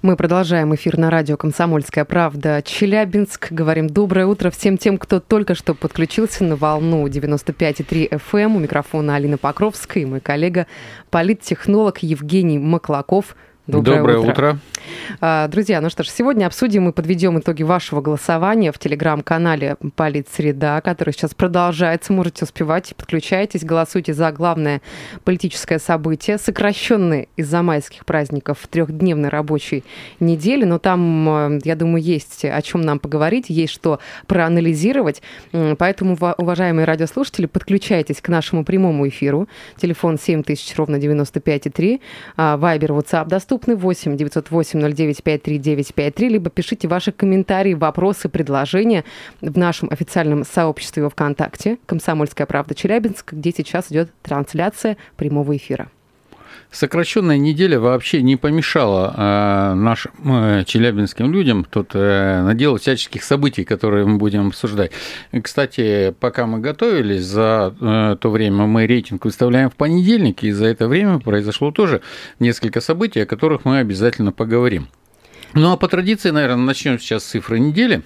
Мы продолжаем эфир на радио «Комсомольская правда». Челябинск. Говорим доброе утро всем тем, кто только что подключился на волну 95,3 FM. Эм. У микрофона Алина Покровская и мой коллега, политтехнолог Евгений Маклаков – Доброе, Доброе утро. утро. А, друзья, ну что ж, сегодня обсудим и подведем итоги вашего голосования в телеграм-канале «Политсреда», который сейчас продолжается. Можете успевать, подключайтесь, голосуйте за главное политическое событие, сокращенный из-за майских праздников трехдневной рабочей недели. Но там, э, я думаю, есть о чем нам поговорить, есть что проанализировать. Поэтому, уважаемые радиослушатели, подключайтесь к нашему прямому эфиру. Телефон 7000, ровно 95,3. Вайбер, WhatsApp доступен доступны 8 908 09 53953, либо пишите ваши комментарии, вопросы, предложения в нашем официальном сообществе во ВКонтакте «Комсомольская правда Челябинск», где сейчас идет трансляция прямого эфира. Сокращенная неделя вообще не помешала э, нашим э, челябинским людям тут э, наделать всяческих событий, которые мы будем обсуждать. Кстати, пока мы готовились, за э, то время мы рейтинг выставляем в понедельник, и за это время произошло тоже несколько событий, о которых мы обязательно поговорим. Ну а по традиции, наверное, начнем сейчас с цифры недели.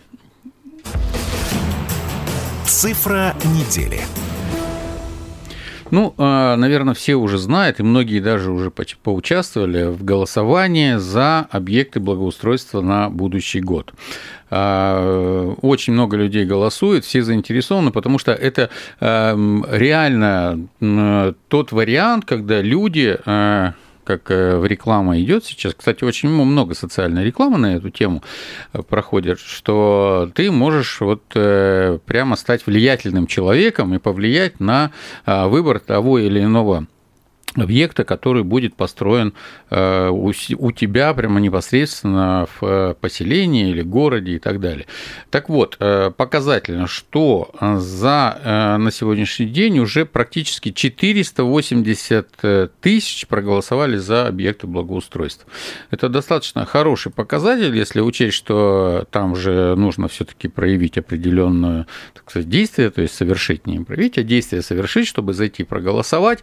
Цифра недели. Ну, а, наверное, все уже знают, и многие даже уже поучаствовали в голосовании за объекты благоустройства на будущий год. А, очень много людей голосует, все заинтересованы, потому что это а, реально тот вариант, когда люди как э, реклама идет сейчас. Кстати, очень много социальной рекламы на эту тему э, проходит, что ты можешь вот э, прямо стать влиятельным человеком и повлиять на выбор того или иного объекта, который будет построен э, у тебя прямо непосредственно в э, поселении или городе и так далее. Так вот, э, показательно, что за на сегодняшний день уже практически 480 тысяч проголосовали за объекты благоустройства. Это достаточно хороший показатель, если учесть, что там же нужно все-таки проявить определенное так сказать, действие, то есть совершить не проявить, а действие совершить, чтобы зайти проголосовать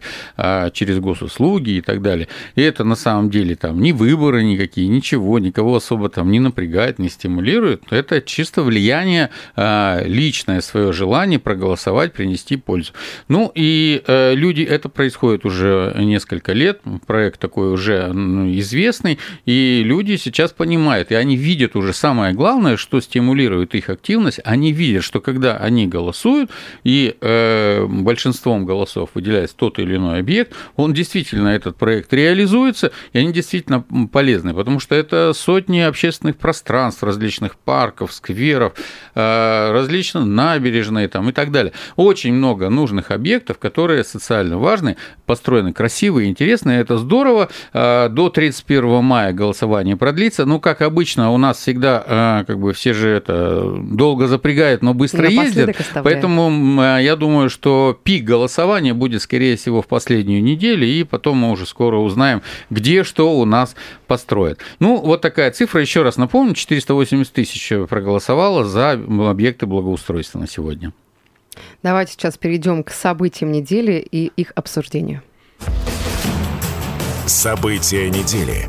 через госуслуги и так далее. И это на самом деле там ни выборы никакие, ничего, никого особо там не напрягает, не стимулирует. Это чисто влияние а, личное, свое желание проголосовать, принести пользу. Ну и э, люди, это происходит уже несколько лет, проект такой уже известный, и люди сейчас понимают, и они видят уже самое главное, что стимулирует их активность, они видят, что когда они голосуют, и э, большинством голосов выделяется тот или иной объект, он он действительно, этот проект реализуется, и они действительно полезны, потому что это сотни общественных пространств, различных парков, скверов, э, различные набережные там, и так далее. Очень много нужных объектов, которые социально важны, построены красивые, интересные, это здорово. Э, до 31 мая голосование продлится. Ну, как обычно, у нас всегда, э, как бы все же это долго запрягают, но быстро ездят. Поэтому я думаю, что пик голосования будет, скорее всего, в последнюю неделю, построили, и потом мы уже скоро узнаем, где что у нас построят. Ну, вот такая цифра, еще раз напомню, 480 тысяч проголосовало за объекты благоустройства на сегодня. Давайте сейчас перейдем к событиям недели и их обсуждению. События недели.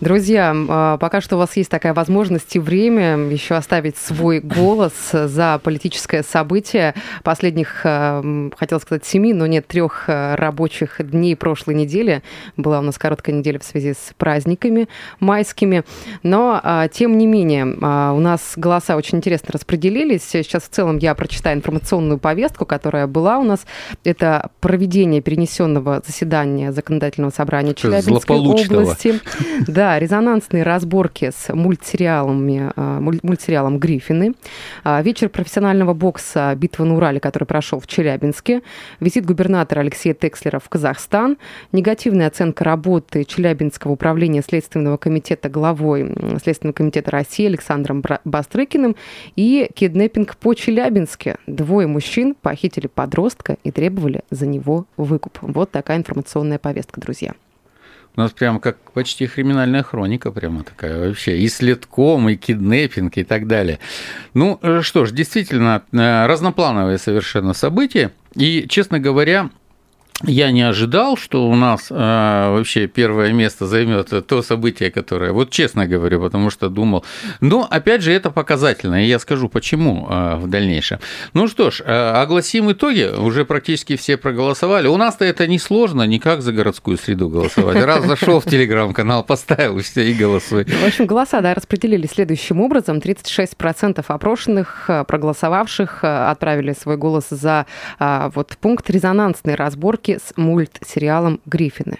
Друзья, а, пока что у вас есть такая возможность и время еще оставить свой голос за политическое событие последних, а, хотел сказать, семи, но нет, трех а, рабочих дней прошлой недели. Была у нас короткая неделя в связи с праздниками майскими. Но, тем не менее, у нас голоса очень интересно распределились. Сейчас в целом я прочитаю информационную повестку, которая была у нас. Это проведение перенесенного заседания законодательного собрания Челябинской области. Да, Резонансные разборки с мультсериалами, а, мультсериалом «Гриффины», а, вечер профессионального бокса «Битва на Урале», который прошел в Челябинске, визит губернатора Алексея Текслера в Казахстан, негативная оценка работы Челябинского управления Следственного комитета главой Следственного комитета России Александром Бастрыкиным и киднеппинг по Челябинске. Двое мужчин похитили подростка и требовали за него выкуп. Вот такая информационная повестка, друзья. У нас прям как почти криминальная хроника прямо такая вообще. И следком, и киднеппинг, и так далее. Ну э, что ж, действительно, э, разноплановые совершенно события. И, честно говоря, я не ожидал, что у нас э, вообще первое место займет то событие, которое, вот честно говорю, потому что думал. Но опять же это показательно, и я скажу почему э, в дальнейшем. Ну что ж, э, огласим итоги. Уже практически все проголосовали. У нас-то это не сложно, никак за городскую среду голосовать. Раз зашел в телеграм-канал, поставил все и голосуй. В общем, голоса да, распределились следующим образом: 36% опрошенных, э, проголосовавших, э, отправили свой голос за э, вот пункт резонансной разборки связке с мультсериалом «Гриффины».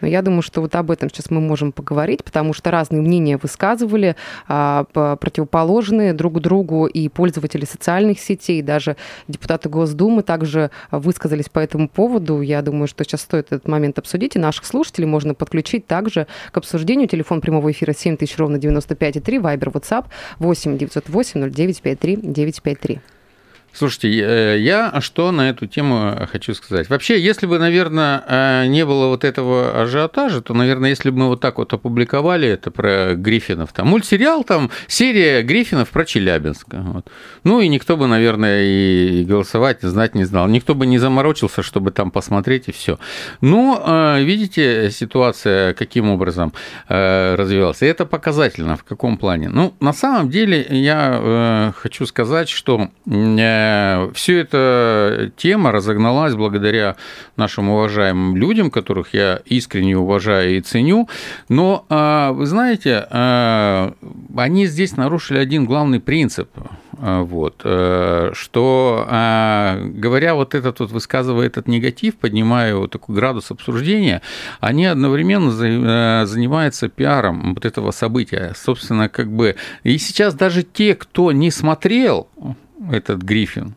Но я думаю, что вот об этом сейчас мы можем поговорить, потому что разные мнения высказывали, а, противоположные друг другу и пользователи социальных сетей, даже депутаты Госдумы также высказались по этому поводу. Я думаю, что сейчас стоит этот момент обсудить, и наших слушателей можно подключить также к обсуждению. Телефон прямого эфира 7000 ровно 95,3, Вайбер, WhatsApp 8 908 0953 953. Слушайте, э, я что на эту тему хочу сказать. Вообще, если бы, наверное, э, не было вот этого ажиотажа, то, наверное, если бы мы вот так вот опубликовали это про Гриффинов, там мультсериал, там серия Гриффинов про Челябинск. Вот. Ну и никто бы, наверное, и голосовать, знать не знал. Никто бы не заморочился, чтобы там посмотреть и все. Но э, видите, ситуация каким образом развивалась. И это показательно в каком плане. Ну, на самом деле, я хочу сказать, что Э, все эта тема разогналась благодаря нашим уважаемым людям, которых я искренне уважаю и ценю. Но, э, вы знаете, э, они здесь нарушили один главный принцип вот, что, говоря вот этот вот, высказывая этот негатив, поднимая вот такой градус обсуждения, они одновременно занимаются пиаром вот этого события. Собственно, как бы, и сейчас даже те, кто не смотрел этот Гриффин,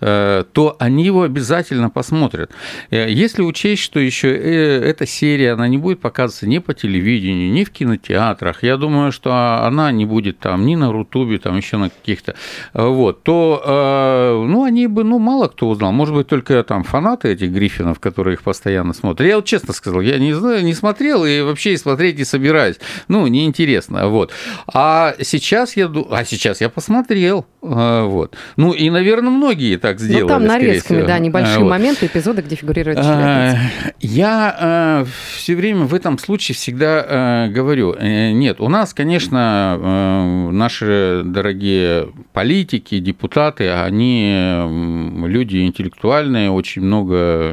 то они его обязательно посмотрят. Э, если учесть, что еще э, эта серия, она не будет показываться ни по телевидению, ни в кинотеатрах, я думаю, что она не будет там ни на Рутубе, там еще на каких-то, вот, то, ну, они бы, ну, мало кто узнал, может быть, только там фанаты этих Гриффинов, которые их постоянно смотрят. Я вот честно сказал, я не знаю, не смотрел и вообще и смотреть не собираюсь. Ну, неинтересно, вот. А сейчас я, а сейчас я посмотрел, вот. Ну, и, наверное, многие так так сделали. Ну, там нарезками, да, небольшие вот. моменты, эпизоды, где фигурирует Челябинск. Я э, все время в этом случае всегда э, говорю, э, нет, у нас, конечно, наши дорогие политики, депутаты, они люди интеллектуальные, очень много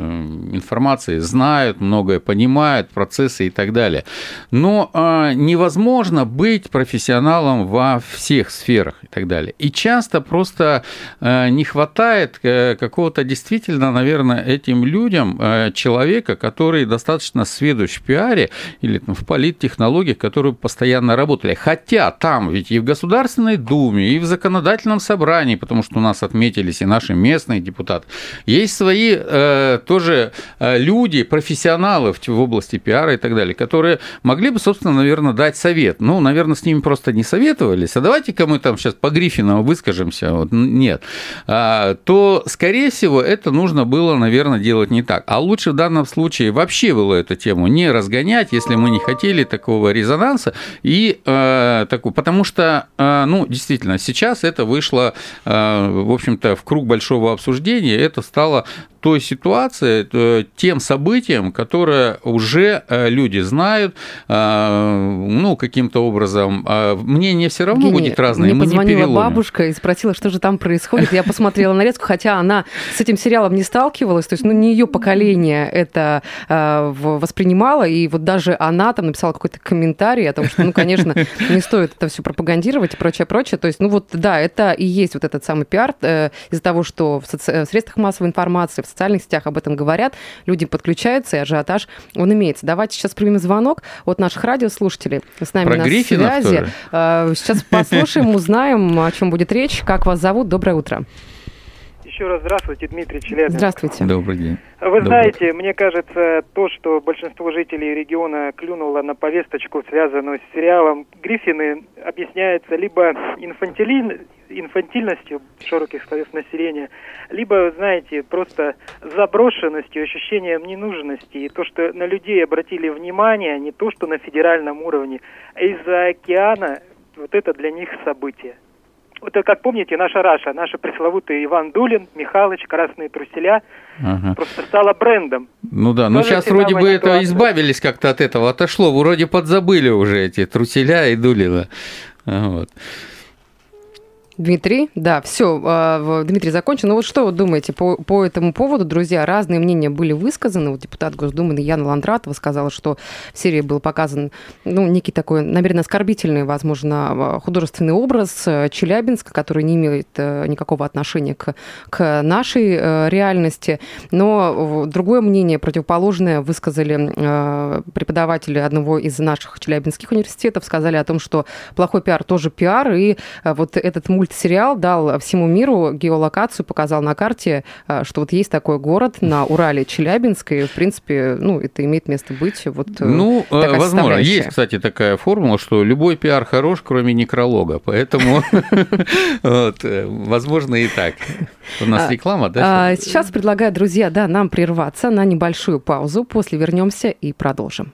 информации знают, многое понимают, процессы и так далее. Но невозможно быть профессионалом во всех сферах и так далее. И часто просто не хватает хватает э, какого-то действительно, наверное, этим людям э, человека, который достаточно сведущ в пиаре или в политтехнологиях, которые постоянно работали. Хотя там ведь и в Государственной Думе, и в Законодательном собрании, потому что у нас отметились и наши местные депутаты, есть свои э, тоже люди, профессионалы в области пиара и так далее, которые могли бы, собственно, наверное, дать совет. Ну, наверное, с ними просто не советовались. А давайте-ка мы там сейчас по Гриффинам выскажемся. Вот, нет. А, то скорее всего, это нужно было, наверное, делать не так. А лучше в данном случае вообще было эту тему не разгонять, если мы не хотели такого резонанса. И, э, такой, потому что, э, ну, действительно, сейчас это вышло, э, в общем-то, в круг большого обсуждения. Это стало той ситуации, э, тем событиям, которые уже э, люди знают, э, ну, каким-то образом. Мнение все равно Евгений, будет разное, мне мы позвонила бабушка и спросила, что же там происходит. Я посмотрела нарезку, хотя она с этим сериалом не сталкивалась, то есть, ну, не ее поколение это воспринимало, и вот даже она там написала какой-то комментарий о том, что, ну, конечно, не стоит это все пропагандировать и прочее, прочее. То есть, ну, вот, да, это и есть вот этот самый пиар из-за того, что в, соци... в средствах массовой информации, в социальных сетях об этом говорят, люди подключаются, и ажиотаж, он имеется. Давайте сейчас примем звонок от наших радиослушателей. С нами Про на Гриффина, связи. А, сейчас послушаем, узнаем, о чем будет речь. Как вас зовут? Доброе утро. Еще раз здравствуйте, Дмитрий Челябинск. Здравствуйте. Добрый день. Вы Добрый. знаете, мне кажется, то, что большинство жителей региона клюнуло на повесточку, связанную с сериалом «Гриффины», объясняется либо инфантильностью широких слоев населения, либо, знаете, просто заброшенностью, ощущением ненужности. И то, что на людей обратили внимание, не то, что на федеральном уровне, а из-за океана, вот это для них событие. Это, как помните, наша Раша, наша пресловутый Иван Дулин, Михалыч, Красные труселя, Ага. просто стала брендом. Ну да, ну Тоже сейчас вроде бы это избавились как-то от этого, отошло, вроде подзабыли уже эти труселя и дулила. Вот. Дмитрий, да, все, Дмитрий закончил. Ну вот что вы думаете по, по этому поводу, друзья? Разные мнения были высказаны. Вот депутат Госдумы Яна Ландратова сказала, что в серии был показан, ну, некий такой, наверное, оскорбительный, возможно, художественный образ э, Челябинска, который не имеет э, никакого отношения к, к нашей э, реальности. Но другое мнение, противоположное, высказали преподаватели одного из наших челябинских университетов, сказали о том, что плохой пиар тоже пиар, и вот этот мультсериал дал всему миру геолокацию, показал на карте, э, что вот есть такой город на Урале Челябинск, и, в принципе, ну, это имеет место быть. Вот, э, Ну, э, такая возможно, есть, кстати, такая формула, что любой пиар хорош, кроме некролога, поэтому, возможно, и так. У нас А, реклама, да? А, Сейчас предлагаю, друзья, да, нам прерваться на небольшую паузу. После вернемся и продолжим.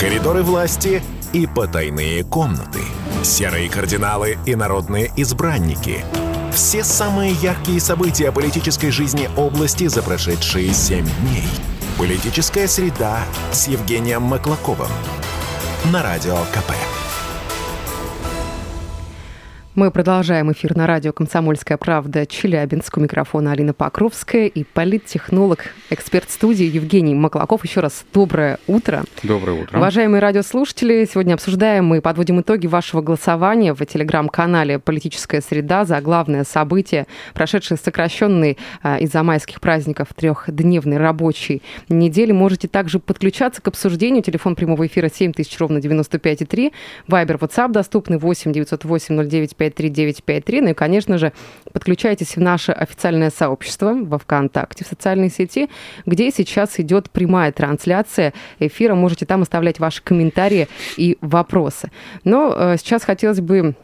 Коридоры власти и потайные комнаты. Серые кардиналы и народные избранники. Все самые яркие события политической жизни области за прошедшие семь дней. Политическая среда с Евгением Маклаковым. На Радио КП. Мы продолжаем эфир на радио «Комсомольская правда» Челябинск. У микрофона Алина Покровская и политтехнолог, эксперт студии Евгений Маклаков. Еще раз доброе утро. Доброе утро. Уважаемые радиослушатели, сегодня обсуждаем мы подводим итоги вашего голосования в телеграм-канале «Политическая среда» за главное событие, прошедшее сокращенный а, из-за майских праздников трехдневной рабочей недели. Можете также подключаться к обсуждению. Телефон прямого эфира 7000 ровно 95,3. Вайбер, WhatsApp доступны 8 908 09 53 Ну и, конечно же, подключайтесь в наше официальное сообщество во ВКонтакте, в социальной сети, где сейчас идет прямая трансляция эфира. Можете там оставлять ваши комментарии и вопросы. Но э, сейчас хотелось бы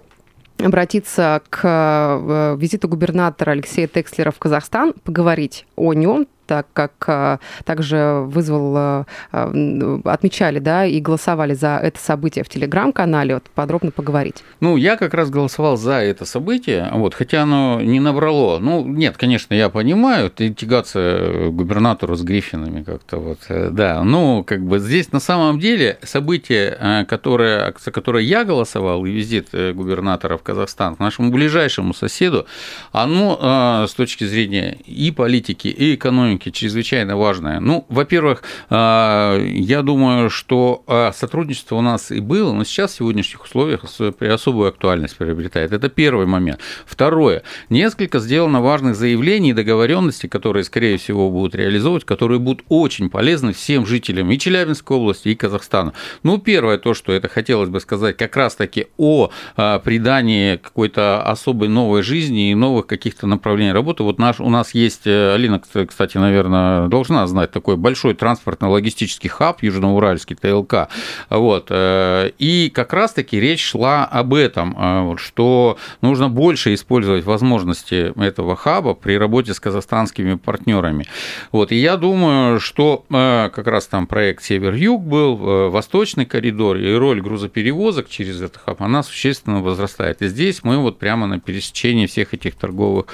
обратиться к э, визиту губернатора Алексея Текслера в Казахстан, поговорить о нем, так как э, также вызвал, э, э, отмечали, да, и голосовали за это событие в телеграм-канале, вот подробно поговорить. Ну, я как раз голосовал за это событие, вот, хотя оно не набрало. Ну, нет, конечно, я понимаю, ты тягаться губернатору с Гриффинами как-то вот, да. Ну, как бы здесь на самом деле событие, которое, за которое я голосовал, и визит губернатора в Казахстан к нашему ближайшему соседу, оно с точки зрения и политики, и экономики чрезвычайно важное. Ну, во-первых, э, я думаю, что э, сотрудничество у нас и было, но сейчас в сегодняшних условиях особую актуальность приобретает. Это первый момент. Второе. Несколько сделано важных заявлений и договоренностей, которые, скорее всего, будут реализовывать, которые будут очень полезны всем жителям и Челябинской области, и Казахстана. Ну, первое, то, что это хотелось бы сказать, как раз-таки о э, придании какой-то особой новой жизни и новых каких-то направлений работы. Вот наш, у нас есть, э, Алина, кстати, наверное, должна знать, такой большой транспортно-логистический хаб Южноуральский, ТЛК. Вот. э, И как раз-таки речь шла об этом, э, что нужно больше использовать возможности этого хаба при работе с казахстанскими партнерами. Вот. И я думаю, что э, как раз там проект Север-Юг был, Восточный коридор, и роль грузоперевозок через этот хаб, она существенно возрастает. И здесь мы вот прямо на пересечении всех этих торговых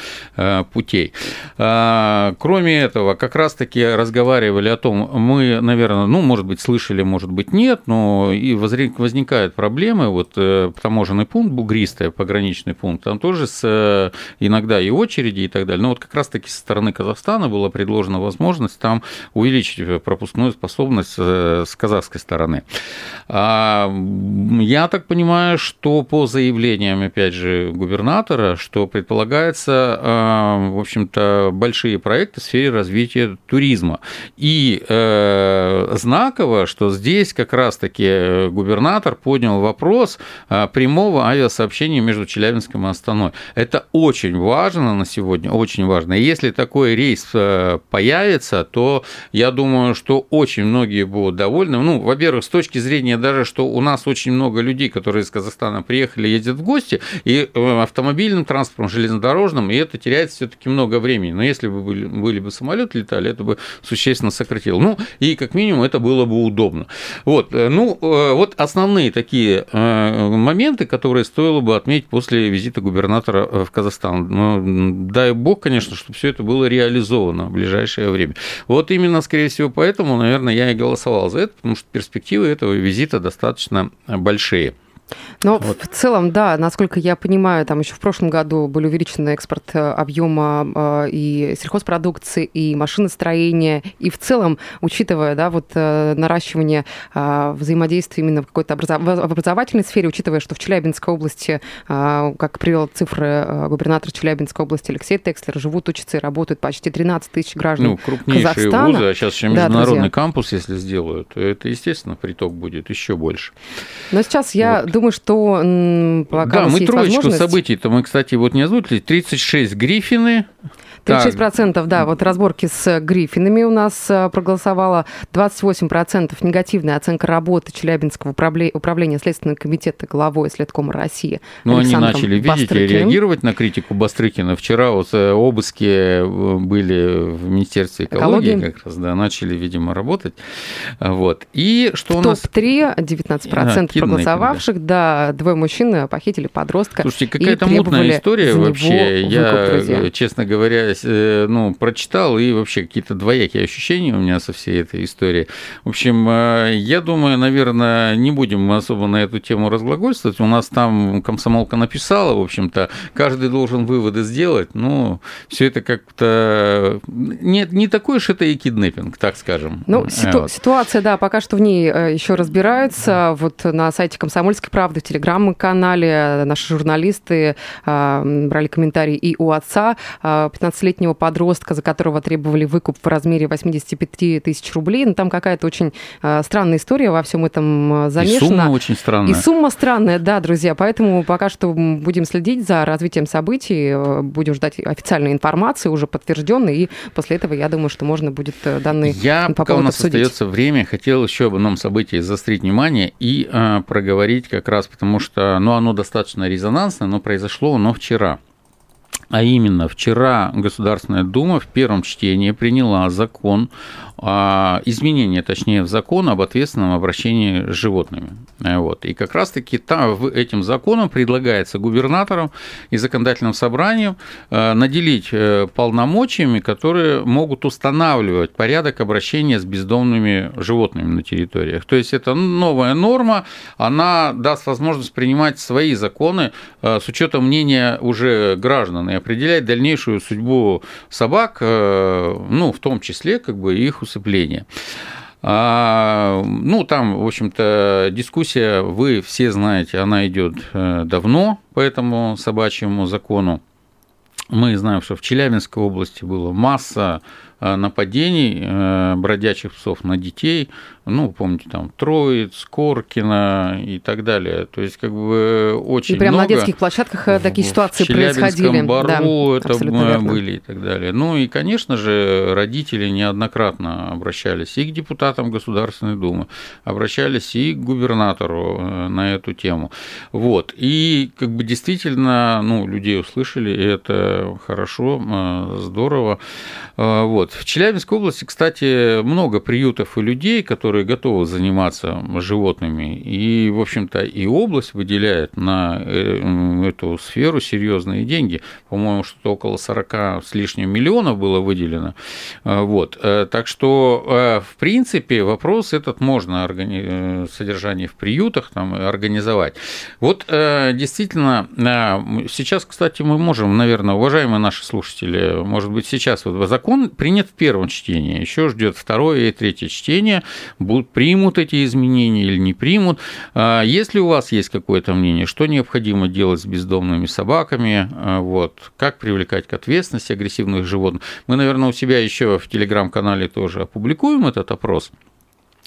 путей. Кроме этого, этого как раз-таки разговаривали о том, мы, наверное, ну, может быть, слышали, может быть, нет, но и возникают проблемы, вот э, таможенный пункт, бугристый пограничный пункт, там тоже с, э, иногда и очереди и так далее, но вот как раз-таки со стороны Казахстана была предложена возможность там увеличить пропускную способность с казахской стороны. А, я так понимаю, что по заявлениям, опять же, губернатора, что предполагается, в общем-то, большие проекты в сфере развития туризма. И э, знаково, что здесь как раз-таки губернатор поднял вопрос а, прямого авиасообщения между Челябинском и Астаной. Это очень важно на сегодня, очень важно. И если такой рейс э, появится, то я думаю, что очень многие будут довольны. Ну, во-первых, с точки зрения даже, что у нас очень много людей, которые из Казахстана приехали, ездят в гости, и э, автомобильным транспортом, железнодорожным, и это теряет все-таки много времени. Но если бы были, были бы самолеты летали, это бы существенно сократило. Ну, и как минимум это было бы удобно. Вот, э, ну, э, вот основные такие моменты, которые стоило бы отметить после визита губернатора в Казахстан. Ну, дай бог, конечно, чтобы все это было реализовано в ближайшее время. Вот именно, скорее всего, поэтому, наверное, я и голосовал за это, потому что перспективы этого визита достаточно большие. Но вот. в целом, да, насколько я понимаю, там еще в прошлом году были увеличены экспорт э, объема э, и сельхозпродукции, и машиностроения, и в целом, учитывая, да, вот э, наращивание взаимодействия именно в какой-то образов... в образовательной сфере, учитывая, что в Челябинской области, как привел цифры губернатор Челябинской области Алексей Текслер, живут, учатся и работают почти 13 тысяч граждан Ну, крупнейшие Казахстана. вузы, а сейчас еще международный да, кампус, если сделают, то это, естественно, приток будет еще больше. Но сейчас я вот думаю, что пока Да, мы троечку событий-то мы, кстати, вот не озвучили. 36 Гриффины, 36%, так. да, вот разборки с Гриффинами у нас э, проголосовало, 28% негативная оценка работы Челябинского управления Следственного комитета главой Следкома России. Ну, они начали, видите, реагировать на критику Бастрыкина. Вчера вот э, обыски э, были в Министерстве экологии, экологии. как раз, да, начали, видимо, работать. Вот. И что у нас... Топ-3, 19% а, проголосовавших, да, двое мужчин похитили подростка Слушайте, какая-то мутная история вообще. Я, честно говоря, Э, ну, прочитал, и вообще какие-то двоякие ощущения у меня со всей этой истории. В общем, э, я думаю, наверное, не будем особо на эту тему разглагольствовать. У нас там комсомолка написала, в общем-то, каждый должен выводы сделать. Ну, все это как-то... Нет, не такой уж это и киднеппинг, так скажем. Ну, ситу... вот. ситуация, да, пока что в ней э, еще разбираются. Вот на сайте «Комсомольской правды», в телеграм-канале наши журналисты брали комментарии и у отца 15 15-летнего подростка, за которого требовали выкуп в размере 85 тысяч рублей. Ну, там какая-то очень э, странная история во всем этом замешана. И сумма очень странная. И сумма странная, да, друзья. Поэтому пока что будем следить за развитием событий, э, будем ждать официальной информации, уже подтвержденной, и после этого, я думаю, что можно будет э, данные Я, по пока у нас обсудить. остается время, хотел еще об одном событии заострить внимание и э, проговорить как раз, потому что ну, оно достаточно резонансное, но произошло оно вчера. А именно, вчера Государственная Дума в первом чтении приняла закон а, изменение, точнее, в закон об ответственном обращении с животными. Э, вот. И как раз-таки там, этим законом предлагается губернаторам и законодательным собранием э, наделить э, полномочиями, которые могут устанавливать порядок обращения с бездомными животными на территориях. То есть это новая норма, она даст возможность принимать свои законы с учетом мнения уже граждан и определять дальнейшую судьбу собак, ну, в том числе, как бы их усыпления. А, ну, там, в общем-то, дискуссия, вы все знаете, она идет э, давно по этому собачьему закону. Мы знаем, что в Челябинской области было масса э, нападений э, бродячих псов на детей ну, помните, там, Троиц, Коркина и так далее. То есть, как бы очень и прямо много. на детских площадках э, такие ситуации в происходили. Бару да, это были и так далее. Ну и, конечно же, родители неоднократно обращались и к депутатам Государственной Думы, обращались и к губернатору э, на эту тему. Вот. И как бы действительно, ну, людей услышали, и это хорошо, э, здорово. Вот. Вот. В Челябинской области, кстати, много приютов и людей, которые готовы заниматься животными. И, в общем-то, и область выделяет на э, эту сферу серьезные деньги. По-моему, что-то около 40 с лишним миллионов было выделено. Э, вот. Э, так что, в принципе, вопрос этот можно органи... содержание в приютах там, организовать. Вот действительно, сейчас, кстати, мы можем, наверное, уважаемые наши слушатели, может быть, сейчас вот закон принят в первом чтении, еще ждет второе и третье чтение, будут, примут эти изменения или не примут. А если у вас есть какое-то мнение, что необходимо делать с бездомными собаками, а, вот, как привлекать к ответственности агрессивных животных, мы, наверное, у себя еще в телеграм-канале тоже опубликуем этот опрос.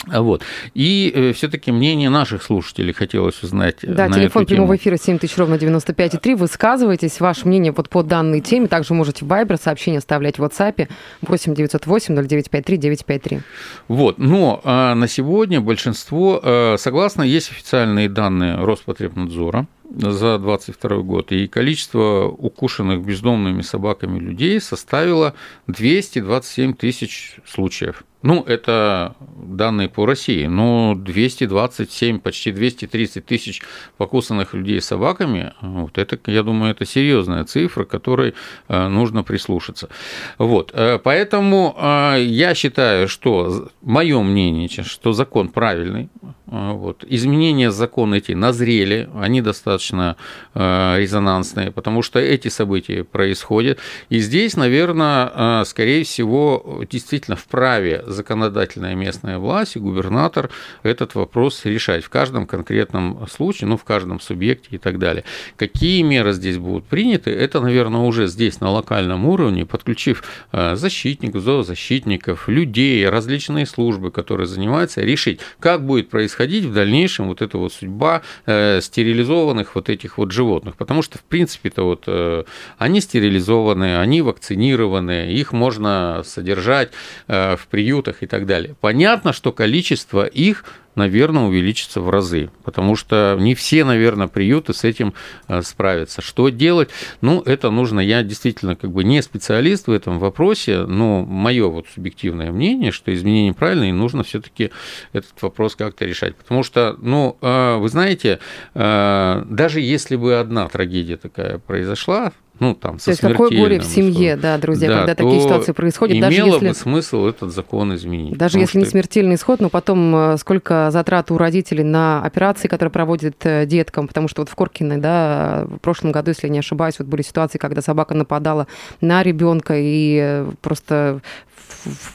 Вот. И э, все-таки мнение наших слушателей хотелось узнать. Э, да, телефон прямого эфира 7000 ровно 95,3. Высказывайтесь, ваше мнение вот по данной теме. Также можете в Viber сообщение оставлять в WhatsApp 8 908 0953 953. Вот. Но а, на сегодня большинство, а, согласно, есть официальные данные Роспотребнадзора, за 2022 год, и количество укушенных бездомными собаками людей составило 227 тысяч случаев. Ну, это данные по России, но 227, почти 230 тысяч покусанных людей собаками, вот это, я думаю, это серьезная цифра, к которой э, нужно прислушаться. Вот, э, поэтому э, я считаю, что, мое мнение, что закон правильный, вот. Изменения закона эти назрели, они достаточно резонансные, потому что эти события происходят. И здесь, наверное, скорее всего, действительно вправе законодательная местная власть и губернатор этот вопрос решать в каждом конкретном случае, ну, в каждом субъекте и так далее. Какие меры здесь будут приняты, это, наверное, уже здесь на локальном уровне, подключив э, защитников, зоозащитников, людей, различные службы, которые занимаются, решить, как будет происходить в дальнейшем вот эта вот судьба э, стерилизованных вот этих вот животных. Потому что, в принципе-то, вот э, они стерилизованы, они вакцинированы, их можно содержать в приют приютах и так далее. Понятно, что количество их наверное, увеличится в разы, потому что не все, наверное, приюты с этим э, справятся. Что делать? Ну, это нужно, я действительно как бы не специалист в этом вопросе, но мое вот субъективное мнение, что изменения правильные, и нужно все-таки этот вопрос как-то решать. Потому что, ну, э, вы знаете, э, даже если бы одна трагедия такая произошла, ну, там, со То есть какое горе в семье, да, друзья, да, когда такие ситуации происходят. Имело даже если... бы смысл этот закон изменить. Даже если что... не смертельный исход, но потом э, сколько затрат у родителей на операции, которые проводят э, деткам, потому что вот в Коркиной, да, в прошлом году, если не ошибаюсь, вот были ситуации, когда собака нападала на ребенка и э, просто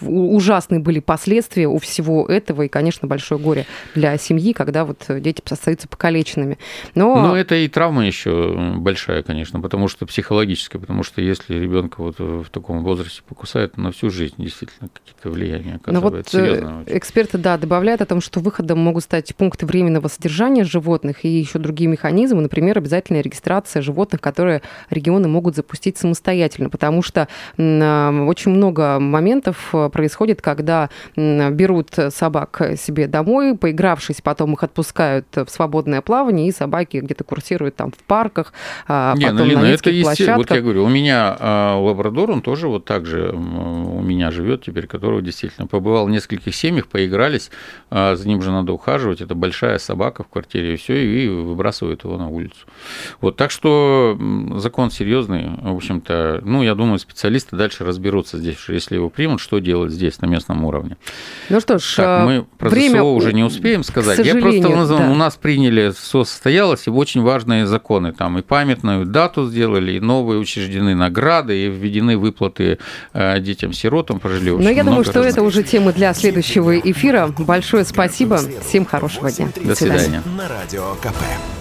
ужасные были последствия у всего этого, и, конечно, большое горе для семьи, когда вот дети остаются покалеченными. Но... Но это и травма еще большая, конечно, потому что психологическая, потому что если ребенка вот в таком возрасте покусают, на всю жизнь действительно какие-то влияния оказывает. Но вот серьезно, эксперты, да, добавляют о том, что выходом могут стать пункты временного содержания животных и еще другие механизмы, например, обязательная регистрация животных, которые регионы могут запустить самостоятельно, потому что очень много моментов э, происходит, когда берут собак себе домой, поигравшись, потом их отпускают в свободное плавание, и собаки где-то курсируют там в парках, а Не, ну, потом Лина, на это площадках. Вот я говорю, у меня а, лабрадор, он тоже вот так же у меня живет теперь, которого действительно побывал в нескольких семьях, поигрались, а, за ним же надо ухаживать, это большая собака в квартире, и все, и выбрасывают его на улицу. Вот, так что закон серьезный, в общем-то, ну, я думаю, специалисты дальше разберутся здесь, если его примут, что делать здесь на местном уровне. Ну что ж, так, мы про время ЗСО уже не успеем сказать. Я просто назвал, да. у нас приняли СО состоялось, и очень важные законы, там и памятную дату сделали, и новые учреждены награды, и введены выплаты э, детям-сиротам, прожили Но я думаю, что это уже тема для следующего эфира. Большое спасибо, всем хорошего дня. До, До свидания. На радио КП.